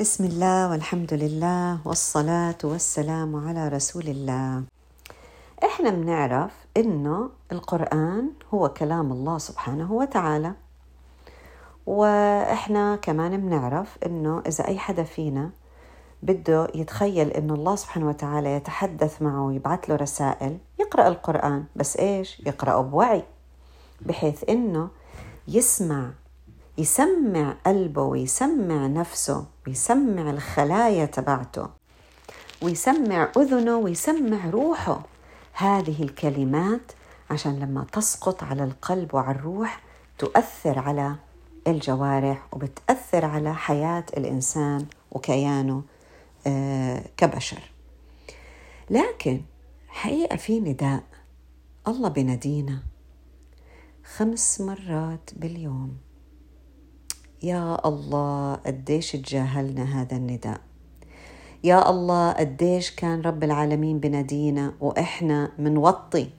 بسم الله والحمد لله والصلاة والسلام على رسول الله. إحنا بنعرف إنه القرآن هو كلام الله سبحانه وتعالى. وإحنا كمان بنعرف إنه إذا أي حدا فينا بده يتخيل إنه الله سبحانه وتعالى يتحدث معه ويبعث له رسائل يقرأ القرآن بس إيش؟ يقرأه بوعي بحيث إنه يسمع يسمع قلبه ويسمع نفسه ويسمع الخلايا تبعته ويسمع أذنه ويسمع روحه. هذه الكلمات عشان لما تسقط على القلب وعلى الروح تؤثر على الجوارح وبتأثر على حياة الإنسان وكيانه آه، كبشر. لكن حقيقة في نداء. الله بنادينا خمس مرات باليوم. يا الله قديش تجاهلنا هذا النداء. يا الله قديش كان رب العالمين بنادينا وإحنا منوطي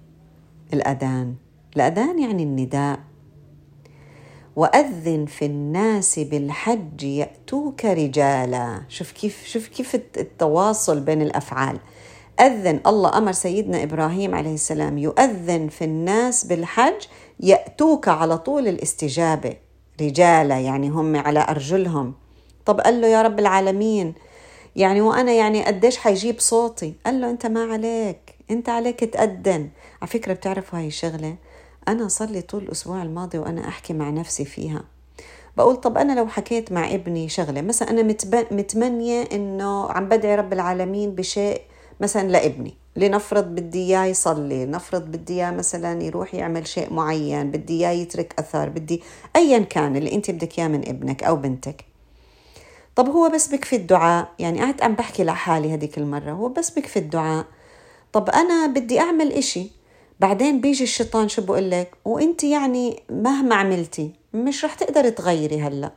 الأذان. الأذان يعني النداء. وأذن في الناس بالحج يأتوك رجالا. شوف كيف شوف كيف التواصل بين الأفعال. أذن الله أمر سيدنا إبراهيم عليه السلام يؤذن في الناس بالحج يأتوك على طول الاستجابة. رجالا يعني هم على أرجلهم. طب قال له يا رب العالمين يعني وأنا يعني قديش حيجيب صوتي؟ قال له أنت ما عليك أنت عليك تأذن. على فكرة بتعرفوا هاي الشغلة؟ أنا صار لي طول الأسبوع الماضي وأنا أحكي مع نفسي فيها. بقول طب أنا لو حكيت مع ابني شغلة مثلا أنا متمنية إنه عم بدعي رب العالمين بشيء مثلا لابني. لنفرض بدي إياه يصلي نفرض بدي إياه مثلا يروح يعمل شيء معين بدي إياه يترك اثر بدي ايا كان اللي أنت بدك إياه من ابنك أو بنتك. طب هو بس بكفي الدعاء يعني قعدت عم بحكي لحالي هذيك المرة هو بس بكفي الدعاء. طب أنا بدي أعمل إشي بعدين بيجي الشيطان شو بقول لك؟ وأنت يعني مهما عملتي مش رح تقدري تغيري هلأ.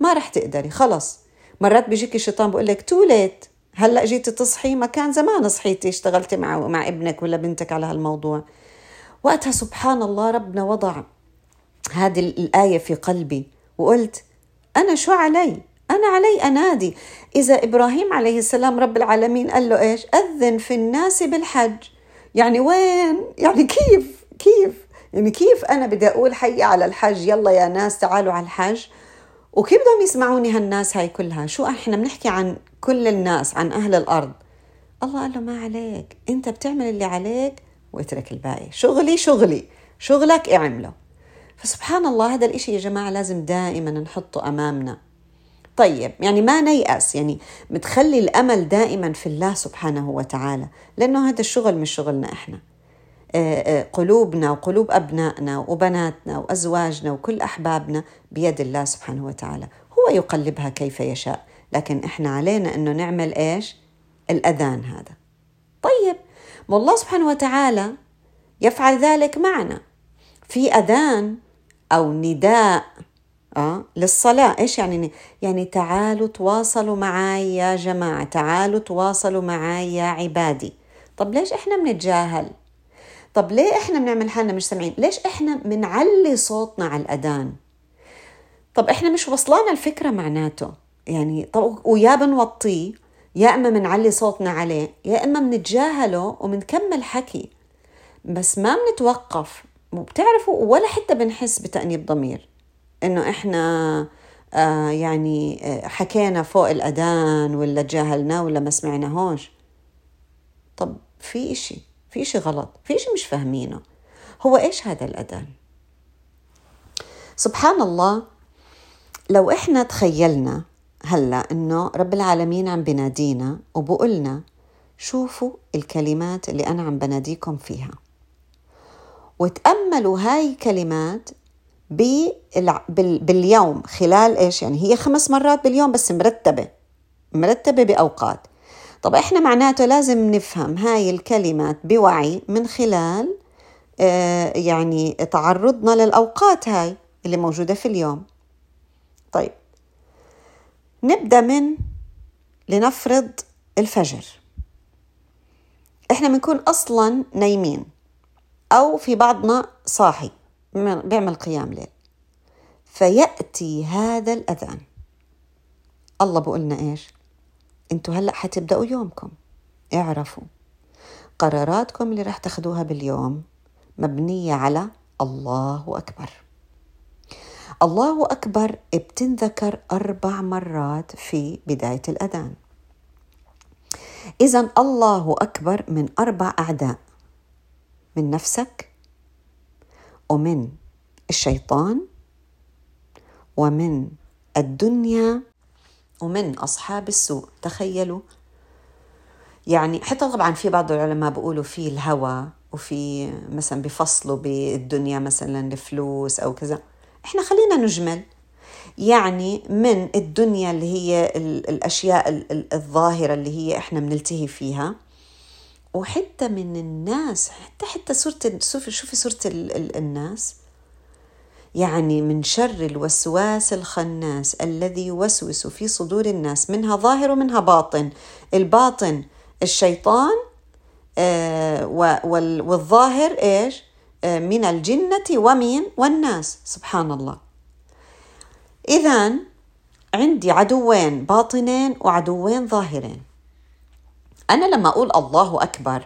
ما رح تقدري خلص. مرات بيجيك الشيطان بقول لك تو ليت هلا جيتي تصحي ما كان زمان صحيتي اشتغلتي مع مع ابنك ولا بنتك على هالموضوع. وقتها سبحان الله ربنا وضع هذه الآية في قلبي وقلت أنا شو علي؟ أنا علي أنادي. إذا إبراهيم عليه السلام رب العالمين قال له إيش؟ أذن في الناس بالحج. يعني وين؟ يعني كيف؟ كيف؟ يعني كيف أنا بدي أقول حي على الحج؟ يلا يا ناس تعالوا على الحج. وكيف بدهم يسمعوني هالناس هاي كلها؟ شو إحنا بنحكي عن كل الناس عن أهل الأرض. الله قال له ما عليك أنت بتعمل اللي عليك واترك الباقي. شغلي شغلي شغلك اعمله. فسبحان الله هذا الإشي يا جماعة لازم دائما نحطه أمامنا. طيب يعني ما نيأس يعني متخلي الأمل دائما في الله سبحانه وتعالى لأنه هذا الشغل مش شغلنا إحنا. قلوبنا وقلوب أبنائنا وبناتنا وأزواجنا وكل أحبابنا بيد الله سبحانه وتعالى. هو يقلبها كيف يشاء لكن إحنا علينا أنه نعمل إيش؟ الأذان هذا. طيب والله سبحانه وتعالى يفعل ذلك معنا. في أذان أو نداء آه للصلاة. إيش يعني؟ يعني تعالوا تواصلوا معي يا جماعة تعالوا تواصلوا معي يا عبادي. طب ليش إحنا بنتجاهل؟ طب ليه إحنا بنعمل حالنا مش سامعين؟ ليش إحنا بنعلي صوتنا على الأذان؟ طب إحنا مش وصلانا الفكرة معناته. يعني طب ويا بنوطيه يا إما بنعلي صوتنا عليه يا إما بنتجاهله وبنكمل حكي. بس ما بنتوقف. وبتعرفوا ولا حتى بنحس بتأنيب ضمير. إنه إحنا آه يعني آه حكينا فوق الأذان ولا تجاهلناه ولا ما سمعناهوش. طب في إشي. في إشي غلط في إشي مش فاهمينه. هو إيش هذا الأذان سبحان الله لو إحنا تخيلنا هلأ إنه رب العالمين عم بنادينا وبقولنا شوفوا الكلمات اللي أنا عم بناديكم فيها. وتأملوا هاي الكلمات باليوم. خلال إيش؟ يعني هي خمس مرات باليوم بس مرتبة مرتبة بأوقات. طب إحنا معناته لازم نفهم هاي الكلمات بوعي من خلال آه يعني تعرضنا للأوقات هاي اللي موجودة في اليوم. طيب نبدأ من لنفرض الفجر. إحنا بنكون أصلا نايمين أو في بعضنا صاحي بيعمل قيام ليل. فيأتي هذا الأذان. الله بقولنا إيش؟ أنتوا هلأ حتبدأوا يومكم. اعرفوا. قراراتكم اللي رح تاخدوها باليوم مبنية على الله أكبر. الله أكبر بتنذكر أربع مرات في بداية الأذان. إذا الله أكبر من أربع أعداء. من نفسك ومن الشيطان ومن الدنيا ومن أصحاب السوء. تخيلوا. يعني حتى طبعا في بعض العلماء بيقولوا في الهوى وفي مثلا بفصلوا بالدنيا مثلا الفلوس أو كذا. إحنا خلينا نجمل. يعني من الدنيا اللي هي الأشياء الظاهرة اللي هي إحنا بنلتهي فيها. وحتى من الناس حتى حتى صورة شوفي صورة الناس. يعني من شر الوسواس الخناس الذي يوسوس في صدور الناس منها ظاهر ومنها باطن. الباطن الشيطان آه والظاهر إيش؟ آه من الجنة ومن والناس. سبحان الله إذا عندي عدوين باطنين وعدوين ظاهرين. أنا لما أقول الله أكبر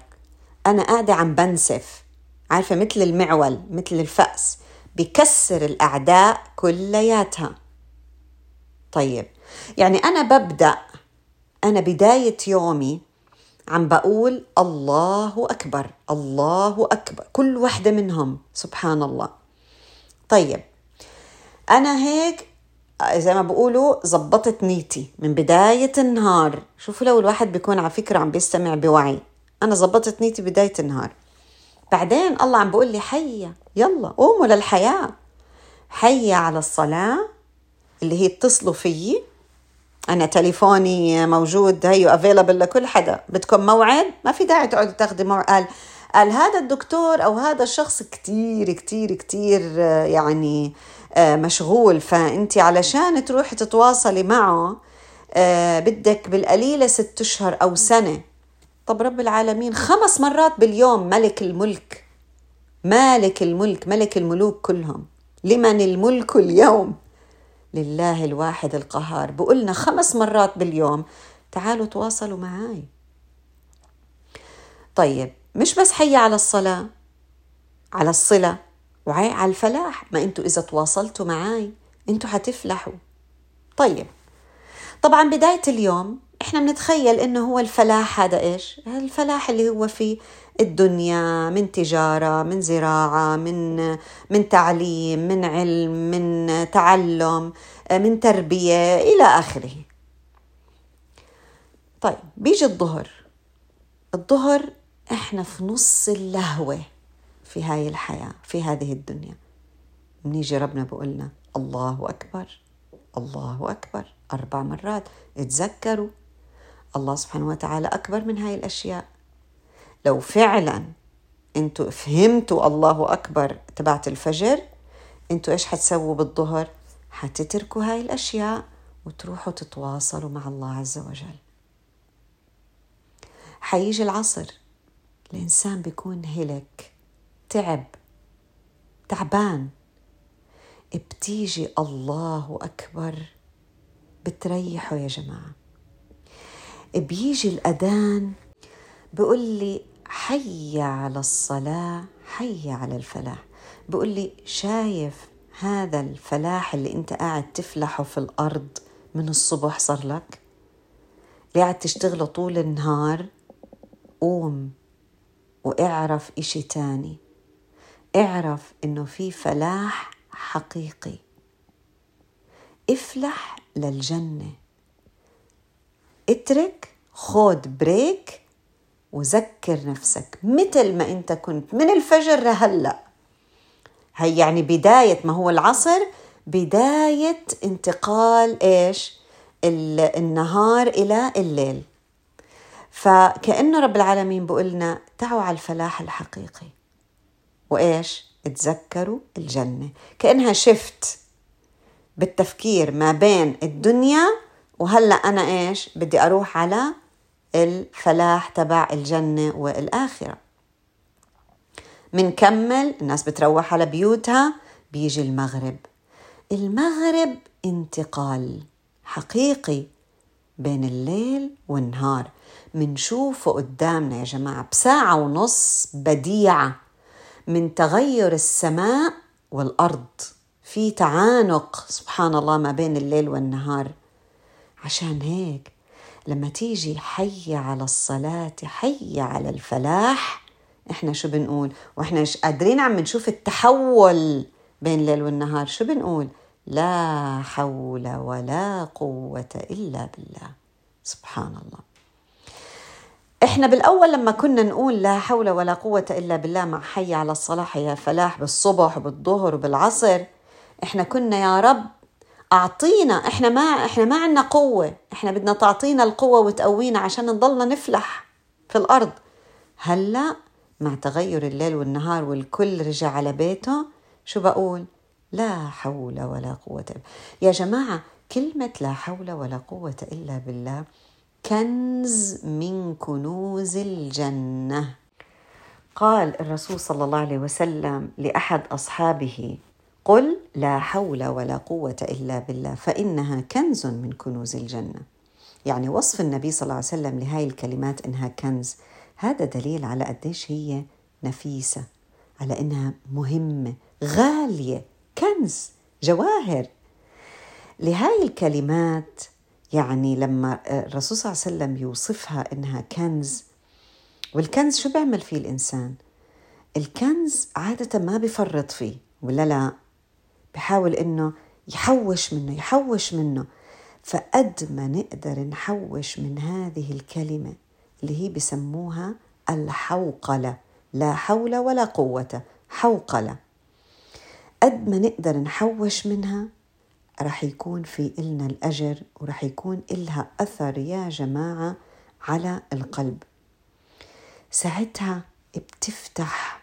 أنا قاعدة عم بنسف. عارفة؟ مثل المعول مثل الفأس. بكسر الأعداء كلياتها. طيب يعني أنا ببدأ أنا بداية يومي عم بقول الله أكبر الله أكبر كل وحدة منهم سبحان الله. طيب أنا هيك زي ما بقولوا زبطت نيتي من بداية النهار. شوفوا لو الواحد بيكون على فكرة عم بيستمع بوعي. أنا زبطت نيتي بداية النهار. بعدين الله عم بقول لي حيا يلا قوموا للحياة. حيا على الصلاة اللي هي اتصلوا فيي أنا تليفوني موجود هيو available لكل حدا. بدكم موعد؟ ما في داعي تقعدوا تاخذي موعد قال قال هذا الدكتور أو هذا الشخص كتير كتير كتير يعني آه، مشغول. فأنت علشان تروحي تتواصلي معه آه، بدك بالقليلة ست أشهر أو سنة طب رب العالمين خمس مرات باليوم ملك الملك مالك الملك ملك الملوك كلهم. لمن الملك اليوم؟ لله الواحد القهار. بقولنا خمس مرات باليوم. تعالوا تواصلوا معاي. طيب مش بس حي على الصلاة على الصلة وعي على الفلاح. ما أنتوا إذا تواصلتوا معاي أنتوا حتفلحوا. طيب طبعا بداية اليوم إحنا بنتخيل إنه هو الفلاح هذا إيش؟ الفلاح اللي هو في الدنيا من تجارة من زراعة من من تعليم من علم من تعلم من تربية إلى آخره. طيب بيجي الظهر. الظهر إحنا في نص اللهوة في هاي الحياة في هذه الدنيا. بنيجي ربنا بقولنا الله أكبر الله أكبر. أربع مرات. اتذكروا الله سبحانه وتعالى أكبر من هاي الأشياء. لو فعلا أنتوا فهمتوا الله أكبر تبعت الفجر أنتوا إيش حتسووا بالظهر؟ حتتركوا هاي الأشياء وتروحوا تتواصلوا مع الله عز وجل. حيجي العصر الإنسان بيكون هلك تعب تعبان. بتيجي الله أكبر بتريحه يا جماعة. بيجي الأذان بقول لي حي على الصلاة حي على الفلاح. بقول لي شايف هذا الفلاح اللي أنت قاعد تفلحه في الأرض من الصبح صار لك؟ اللي قاعد تشتغله طول النهار؟ قوم واعرف إشي تاني. اعرف إنه في فلاح حقيقي. افلح للجنة. اترك خود بريك وذكر نفسك. مثل ما انت كنت من الفجر لهلا. هي يعني بداية ما هو العصر بداية انتقال إيش؟ النهار إلى الليل. فكأنه رب العالمين بقولنا تعوا على الفلاح الحقيقي. وإيش؟ تذكروا الجنة. كأنها شفت بالتفكير ما بين الدنيا وهلأ أنا إيش؟ بدي أروح على الفلاح تبع الجنة والآخرة. منكمل الناس بتروح على بيوتها بيجي المغرب. المغرب انتقال حقيقي بين الليل والنهار. منشوفه قدامنا يا جماعة بساعة ونص بديعة من تغير السماء والأرض. في تعانق سبحان الله ما بين الليل والنهار. عشان هيك لما تيجي حي على الصلاة حي على الفلاح إحنا شو بنقول؟ وإحنا قادرين عم نشوف التحول بين الليل والنهار شو بنقول؟ لا حول ولا قوة إلا بالله. سبحان الله. إحنا بالأول لما كنا نقول لا حول ولا قوة إلا بالله مع حي على الصلاة حي فلاح بالصبح وبالظهر وبالعصر إحنا كنا يا رب أعطينا إحنا ما إحنا ما عندنا قوة. إحنا بدنا تعطينا القوة وتقوينا عشان نضلنا نفلح في الأرض. هلأ مع تغير الليل والنهار والكل رجع على بيته شو بقول؟ لا حول ولا قوة يا جماعة كلمة لا حول ولا قوة إلا بالله. كنز من كنوز الجنة. قال الرسول صلى الله عليه وسلم لأحد أصحابه قل لا حول ولا قوة إلا بالله فإنها كنز من كنوز الجنة. يعني وصف النبي صلى الله عليه وسلم لهاي الكلمات إنها كنز هذا دليل على قديش هي نفيسة على إنها مهمه غالية كنز جواهر. لهاي الكلمات يعني لما الرسول صلى الله عليه وسلم يوصفها إنها كنز والكنز شو بيعمل فيه الإنسان؟ الكنز عادة ما بفرط فيه ولا لا؟ بحاول إنه يحوش منه يحوش منه. فقد ما نقدر نحوش من هذه الكلمة اللي هي بسموها الحوقلة. لا حول ولا قوة. حوقلة. قد ما نقدر نحوش منها رح يكون في إلنا الأجر ورح يكون إلها أثر يا جماعة على القلب. ساعتها بتفتح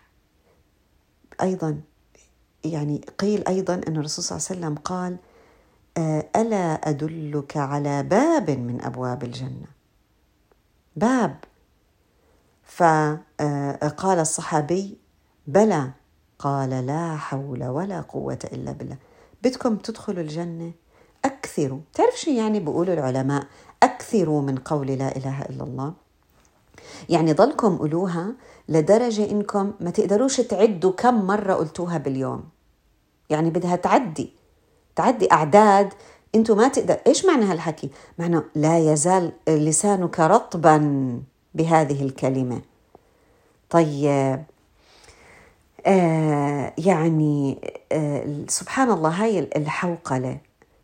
أيضا يعني قيل أيضا أن الرسول صلى الله عليه وسلم قال ألا أدلك على باب من أبواب الجنة؟ باب. فقال الصحابي بلى. قال لا حول ولا قوة إلا بالله. بدكم تدخلوا الجنة؟ أكثروا. تعرف شو يعني بيقولوا العلماء؟ أكثروا من قول لا إله إلا الله. يعني ضلكم قولوها لدرجة إنكم ما تقدروش تعدوا كم مرة قلتوها باليوم. يعني بدها تعدي تعدي أعداد. أنتوا ما تقدر إيش معنى هالحكي؟ معنى لا يزال لسانك رطبا بهذه الكلمة. طيب آه يعني آه سبحان الله هاي الحوقلة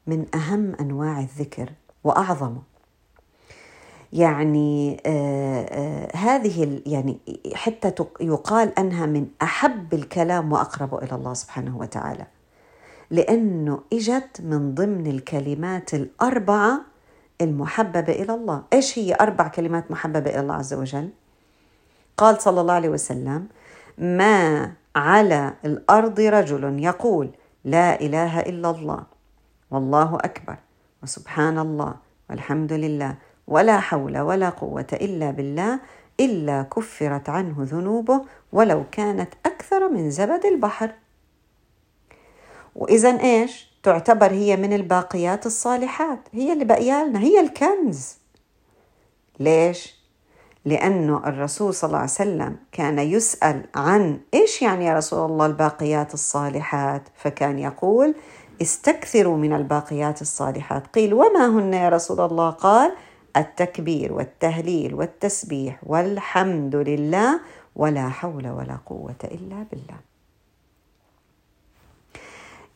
من أهم أنواع الذكر وأعظمه. يعني آه آه هذه يعني حتى يقال أنها من أحب الكلام وأقرب إلى الله سبحانه وتعالى. لأنه إجت من ضمن الكلمات الأربعة المحببة إلى الله. إيش هي أربع كلمات محببة إلى الله عز وجل؟ قال صلى الله عليه وسلم ما على الأرض رجل يقول لا إله إلا الله والله أكبر وسبحان الله والحمد لله ولا حول ولا قوة إلا بالله إلا كفرت عنه ذنوبه ولو كانت أكثر من زبد البحر. واذا إيش؟ تعتبر هي من الباقيات الصالحات هي اللي بقيالنا هي الكنز. ليش؟ لأنه الرسول صلى الله عليه وسلم كان يسأل عن إيش يعني يا رسول الله الباقيات الصالحات؟ فكان يقول استكثروا من الباقيات الصالحات. قيل وما هن يا رسول الله؟ قال التكبير والتهليل والتسبيح والحمد لله ولا حول ولا قوة إلا بالله.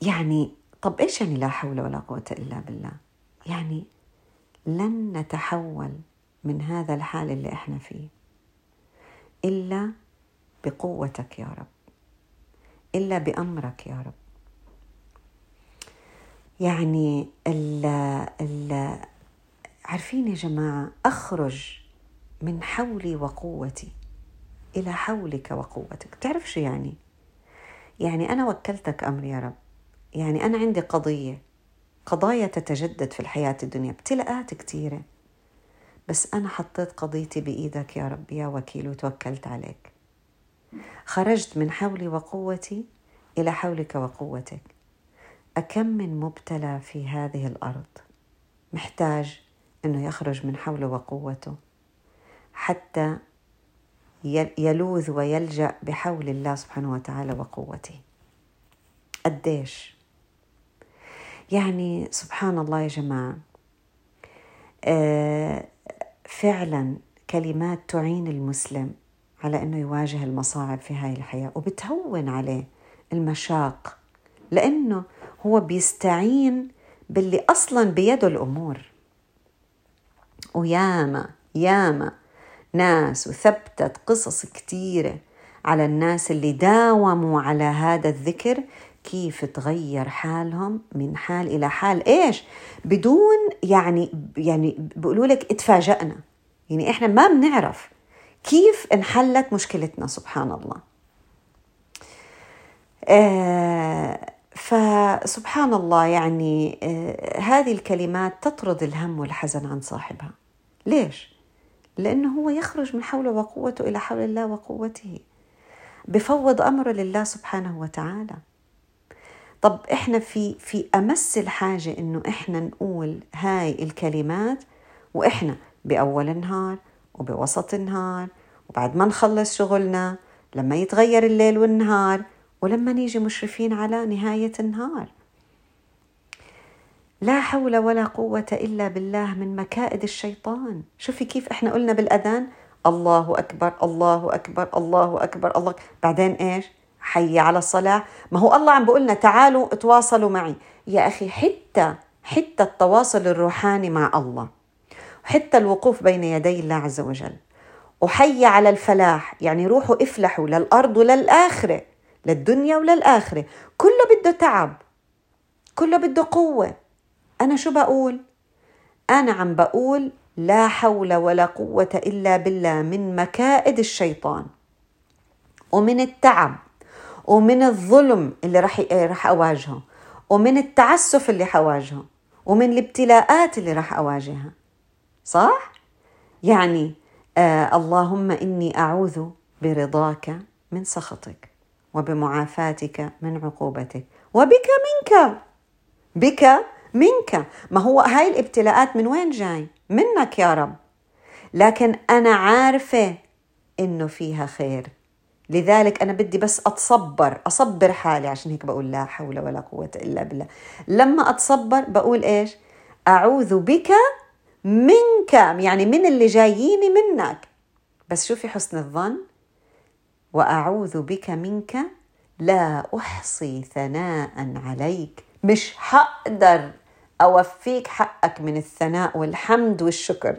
يعني طب إيش يعني لا حول ولا قوة إلا بالله؟ يعني لن نتحول من هذا الحال اللي إحنا فيه إلا بقوتك يا رب إلا بأمرك يا رب. يعني ال ال عارفين يا جماعة أخرج من حولي وقوتي إلى حولك وقوتك. بتعرف شو يعني؟ يعني أنا وكلتك امري يا رب. يعني أنا عندي قضية قضايا تتجدد في الحياة الدنيا ابتلاءات كثيره بس أنا حطيت قضيتي بإيدك يا رب يا وكيل وتوكلت عليك. خرجت من حولي وقوتي إلى حولك وقوتك. أكم من مبتلى في هذه الأرض؟ محتاج إنه يخرج من حوله وقوته حتى يلوذ ويلجأ بحول الله سبحانه وتعالى وقوته. قديش؟ يعني سبحان الله يا جماعة آه فعلا كلمات تعين المسلم على إنه يواجه المصاعب في هاي الحياة وبتهون عليه المشاق لأنه هو بيستعين باللي أصلا بيده الأمور. وياما ياما. ناس وثبتت قصص كثيره على الناس اللي داوموا على هذا الذكر كيف تغير حالهم من حال إلى حال. إيش؟ بدون يعني يعني بيقولوا لك اتفاجئنا. يعني إحنا ما بنعرف كيف انحلت مشكلتنا سبحان الله. آه فسبحان الله يعني آه هذه الكلمات تطرد الهم والحزن عن صاحبها. ليش؟ لأنه هو يخرج من حوله وقوته إلى حول الله وقوته. بفوض أمره لله سبحانه وتعالى. طب إحنا في في أمس الحاجة إنه إحنا نقول هاي الكلمات وإحنا بأول النهار وبوسط النهار وبعد ما نخلص شغلنا لما يتغير الليل والنهار ولما نيجي مشرفين على نهاية النهار. لا حول ولا قوة إلا بالله من مكائد الشيطان. شوفي كيف إحنا قلنا بالأذان الله أكبر الله أكبر الله أكبر الله بعدين إيش؟ حي على الصلاة. ما هو الله عم بقولنا تعالوا تواصلوا معي. يا أخي حتى حتى التواصل الروحاني مع الله. وحتى الوقوف بين يدي الله عز وجل. وحي على الفلاح يعني روحوا افلحوا للأرض وللآخرة للدنيا وللآخرة. كله بده تعب كله بده قوة. أنا شو بقول؟ أنا عم بقول لا حول ولا قوة إلا بالله من مكائد الشيطان ومن التعب ومن الظلم اللي راح راح أواجهه ومن التعسف اللي حواجهه ومن الابتلاءات اللي راح أواجهها صح يعني آه اللهم إني أعوذ برضاك من سخطك وبمعافاتك من عقوبتك وبك منك بك منك. ما هو هاي الابتلاءات من وين جاي؟ منك يا رب. لكن أنا عارفة إنه فيها خير. لذلك أنا بدي بس أتصبر أصبر حالي عشان هيك بقول لا حول ولا قوة إلا بالله. لما أتصبر بقول إيش؟ أعوذ بك منك يعني من اللي جاييني منك. بس شوفي حسن الظن. وأعوذ بك منك لا أحصي ثناء عليك. مش حقدر أوفيك حقك من الثناء والحمد والشكر.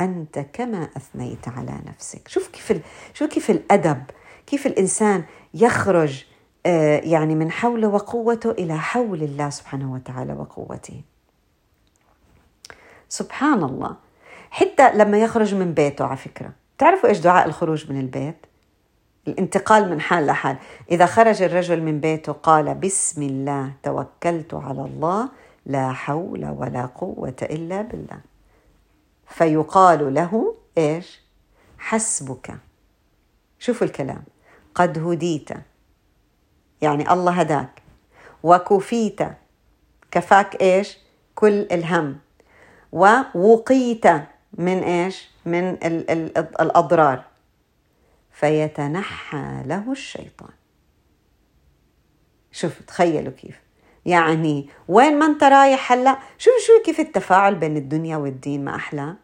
أنت كما أثنيت على نفسك. شوف كيف ال... شوف كيف الأدب. كيف الإنسان يخرج آه، يعني من حوله وقوته إلى حول الله سبحانه وتعالى وقوته. سبحان الله. حتى لما يخرج من بيته على فكرة. تعرفوا إيش دعاء الخروج من البيت؟ الانتقال من حال لحال. إذا خرج الرجل من بيته قال بسم الله توكلت على الله لا حول ولا قوة إلا بالله. فيقال له إيش? حسبك. شوفوا الكلام. قد هديت. يعني الله هداك. وكفيت. كفاك إيش؟ كل الهم. ووقيت من إيش؟ من ال ال الأضرار. فيتنحى له الشيطان. شوف تخيلوا كيف. يعني وين ما انت رايح هلا شوف شو كيف التفاعل بين الدنيا والدين ما أحلى؟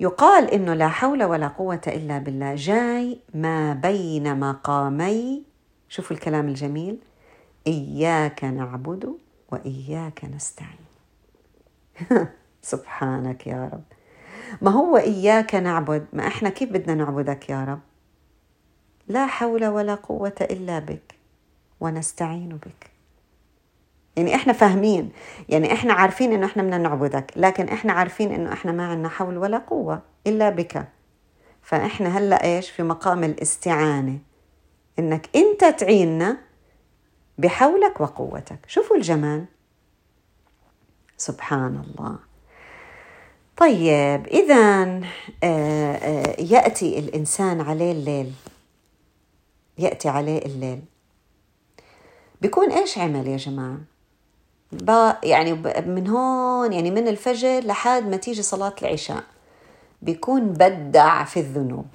يقال إنه لا حول ولا قوة إلا بالله. جاي ما بين مقامي. شوفوا الكلام الجميل. إياك نعبد وإياك نستعين. سبحانك يا رب. ما هو إياك نعبد؟ ما إحنا كيف بدنا نعبدك يا رب؟ لا حول ولا قوة إلا بك ونستعين بك. يعني إحنا فاهمين يعني إحنا عارفين إنه إحنا بدنا نعبدك لكن إحنا عارفين إنه إحنا ما عندنا حول ولا قوة إلا بك. فإحنا هلأ إيش؟ في مقام الاستعانة. إنك أنت تعيننا بحولك وقوتك. شوفوا الجمال. سبحان الله. طيب اذا آه، آه، يأتي الإنسان عليه الليل. يأتي عليه الليل. بيكون إيش عمل يا جماعة؟ يعني من هون يعني من الفجر لحد ما تيجي صلاة العشاء. بيكون بدع في الذنوب.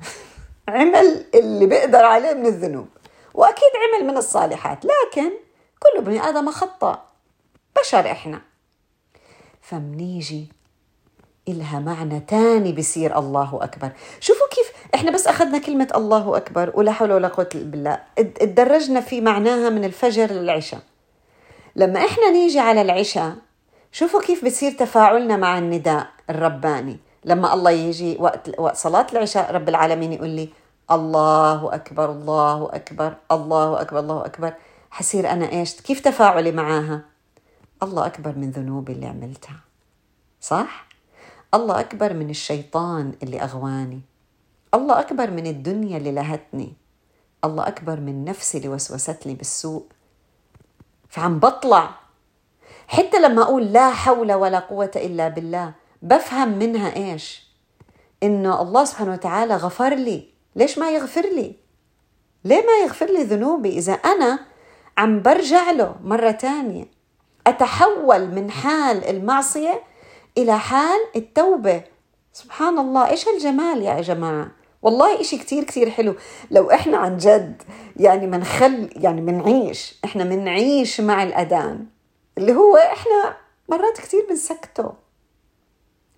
عمل اللي بيقدر عليه من الذنوب. وأكيد عمل من الصالحات. لكن كل ابن آدم خطأ. بشر إحنا. فمنيجي إلها معنى تاني بصير الله أكبر. شوفوا كيف إحنا بس أخذنا كلمة الله أكبر. ولا حول ولا قوة إلا بالله. اتدرجنا في معناها من الفجر للعشاء. لما إحنا نيجي على العشاء شوفوا كيف بصير تفاعلنا مع النداء الرباني. لما الله يجي وقت صلاة العشاء رب العالمين يقول لي الله أكبر الله أكبر الله أكبر الله أكبر. حصير أنا إيش؟ كيف تفاعلي معاها؟ الله أكبر من ذنوبي اللي عملتها. صح؟ الله أكبر من الشيطان اللي أغواني. الله أكبر من الدنيا اللي لهتني. الله أكبر من نفسي اللي وسوست لي بالسوء. فعم بطلع. حتى لما أقول لا حول ولا قوة إلا بالله بفهم منها إيش؟ إنه الله سبحانه وتعالى غفر لي. ليش ما يغفر لي؟ ليه ما يغفر لي ذنوبي؟ إذا أنا عم برجع له مرة تانية. أتحول من حال المعصية إلى حال التوبة. سبحان الله. إيش هالجمال يا جماعة؟ والله إشي كتير كتير حلو. لو إحنا عن جد يعني منخل يعني منعيش إحنا منعيش مع الأذان اللي هو إحنا مرات كتير بنسكته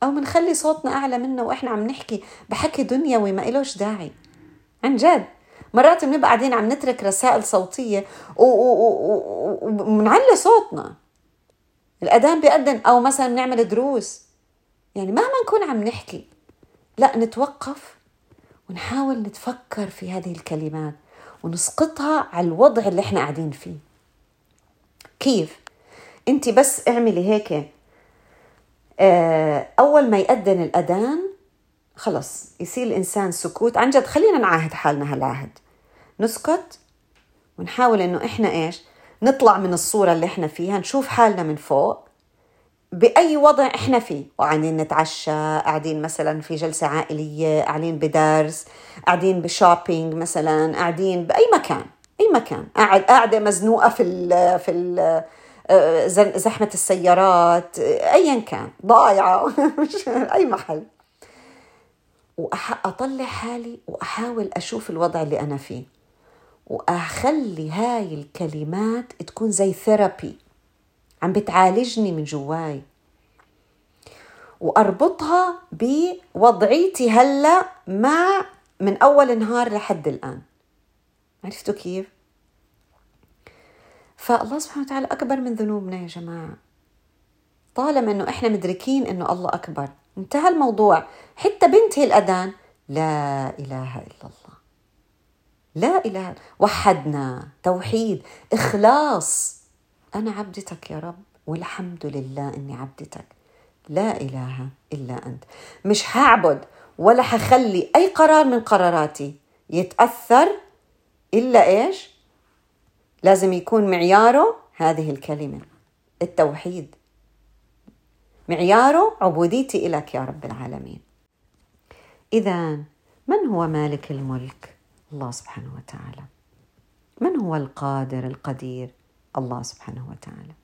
أو منخلي صوتنا أعلى منه وإحنا عم نحكي بحكي دنيوي ما إلوش داعي. عن جد. مرات بنبقى قاعدين عم نترك رسائل صوتية ومنعلي صوتنا. الأذان بيأذن. أو مثلا بنعمل دروس. يعني مهما نكون عم نحكي. لا نتوقف. ونحاول نتفكر في هذه الكلمات ونسقطها على الوضع اللي إحنا قاعدين فيه. كيف؟ أنت بس اعملي هيك آه، أول ما يأذن الأذان خلص يصير الإنسان سكوت. عن جد خلينا نعاهد حالنا هالعهد. نسكت ونحاول إنه إحنا إيش؟ نطلع من الصورة اللي إحنا فيها نشوف حالنا من فوق. بأي وضع إحنا فيه. وقاعدين نتعشى قاعدين مثلا في جلسة عائلية قاعدين بدرس قاعدين ب shopping مثلا قاعدين بأي مكان أي مكان. قاعد قاعدة مزنوقة في ال في ال آه، زحمة السيارات أيا كان. ضايعة. أي محل. وأطلع حالي وأحاول أشوف الوضع اللي أنا فيه. وأخلي هاي الكلمات تكون زي therapy عم بتعالجني من جواي. وأربطها بوضعيتي هلأ مع من أول نهار لحد الآن. عرفتوا كيف؟ فالله سبحانه وتعالى أكبر من ذنوبنا يا جماعة. طالما أنه إحنا مدركين أنه الله أكبر. انتهى الموضوع. حتى بنتي الأذان. لا إله إلا الله. لا إله وحدنا. توحيد. إخلاص. أنا عبدتك يا رب والحمد لله إني عبدتك. لا إله إلا أنت. مش هعبد ولا حخلي أي قرار من قراراتي يتأثر إلا إيش؟ لازم يكون معياره هذه الكلمة التوحيد. معياره عبوديتي إليك يا رب العالمين. إذا من هو مالك الملك؟ الله سبحانه وتعالى. من هو القادر القدير؟ الله سبحانه وتعالى.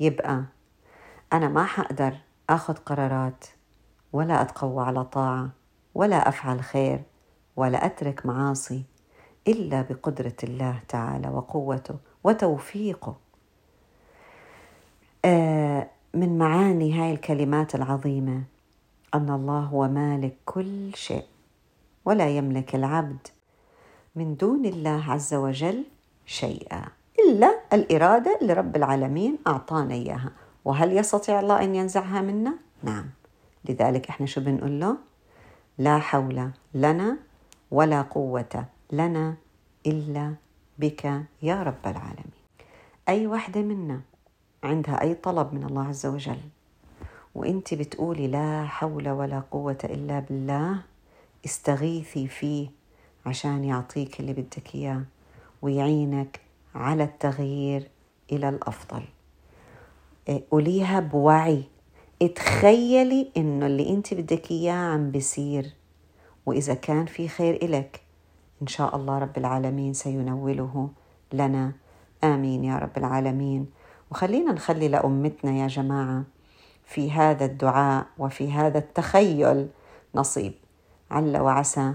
يبقى أنا ما حقدر آخذ قرارات ولا أتقوى على طاعة ولا أفعل خير ولا أترك معاصي إلا بقدرة الله تعالى وقوته وتوفيقه. آه من معاني هاي الكلمات العظيمة أن الله هو مالك كل شيء ولا يملك العبد من دون الله عز وجل شيئا. إلا الإرادة اللي رب العالمين أعطانا إياها وهل يستطيع الله أن ينزعها منا؟ نعم لذلك إحنا شو بنقول له؟ لا حول لنا ولا قوة لنا إلا بك يا رب العالمين أي وحدة منا عندها أي طلب من الله عز وجل وإنت بتقولي لا حول ولا قوة إلا بالله استغيثي فيه عشان يعطيك اللي بدك إياه ويعينك على التغيير إلى الأفضل. إيه، قوليها بوعي. تخيلي إنه اللي أنت بدك إياه عم بيصير وإذا كان في خير إلك إن شاء الله رب العالمين سينوله لنا. آمين يا رب العالمين. وخلينا نخلي لأمتنا يا جماعة في هذا الدعاء وفي هذا التخيل نصيب. عل وعسى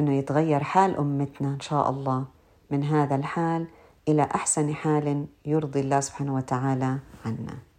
أنه يتغير حال أمتنا إن شاء الله من هذا الحال. إلى أحسن حال يرضي الله سبحانه وتعالى عنا.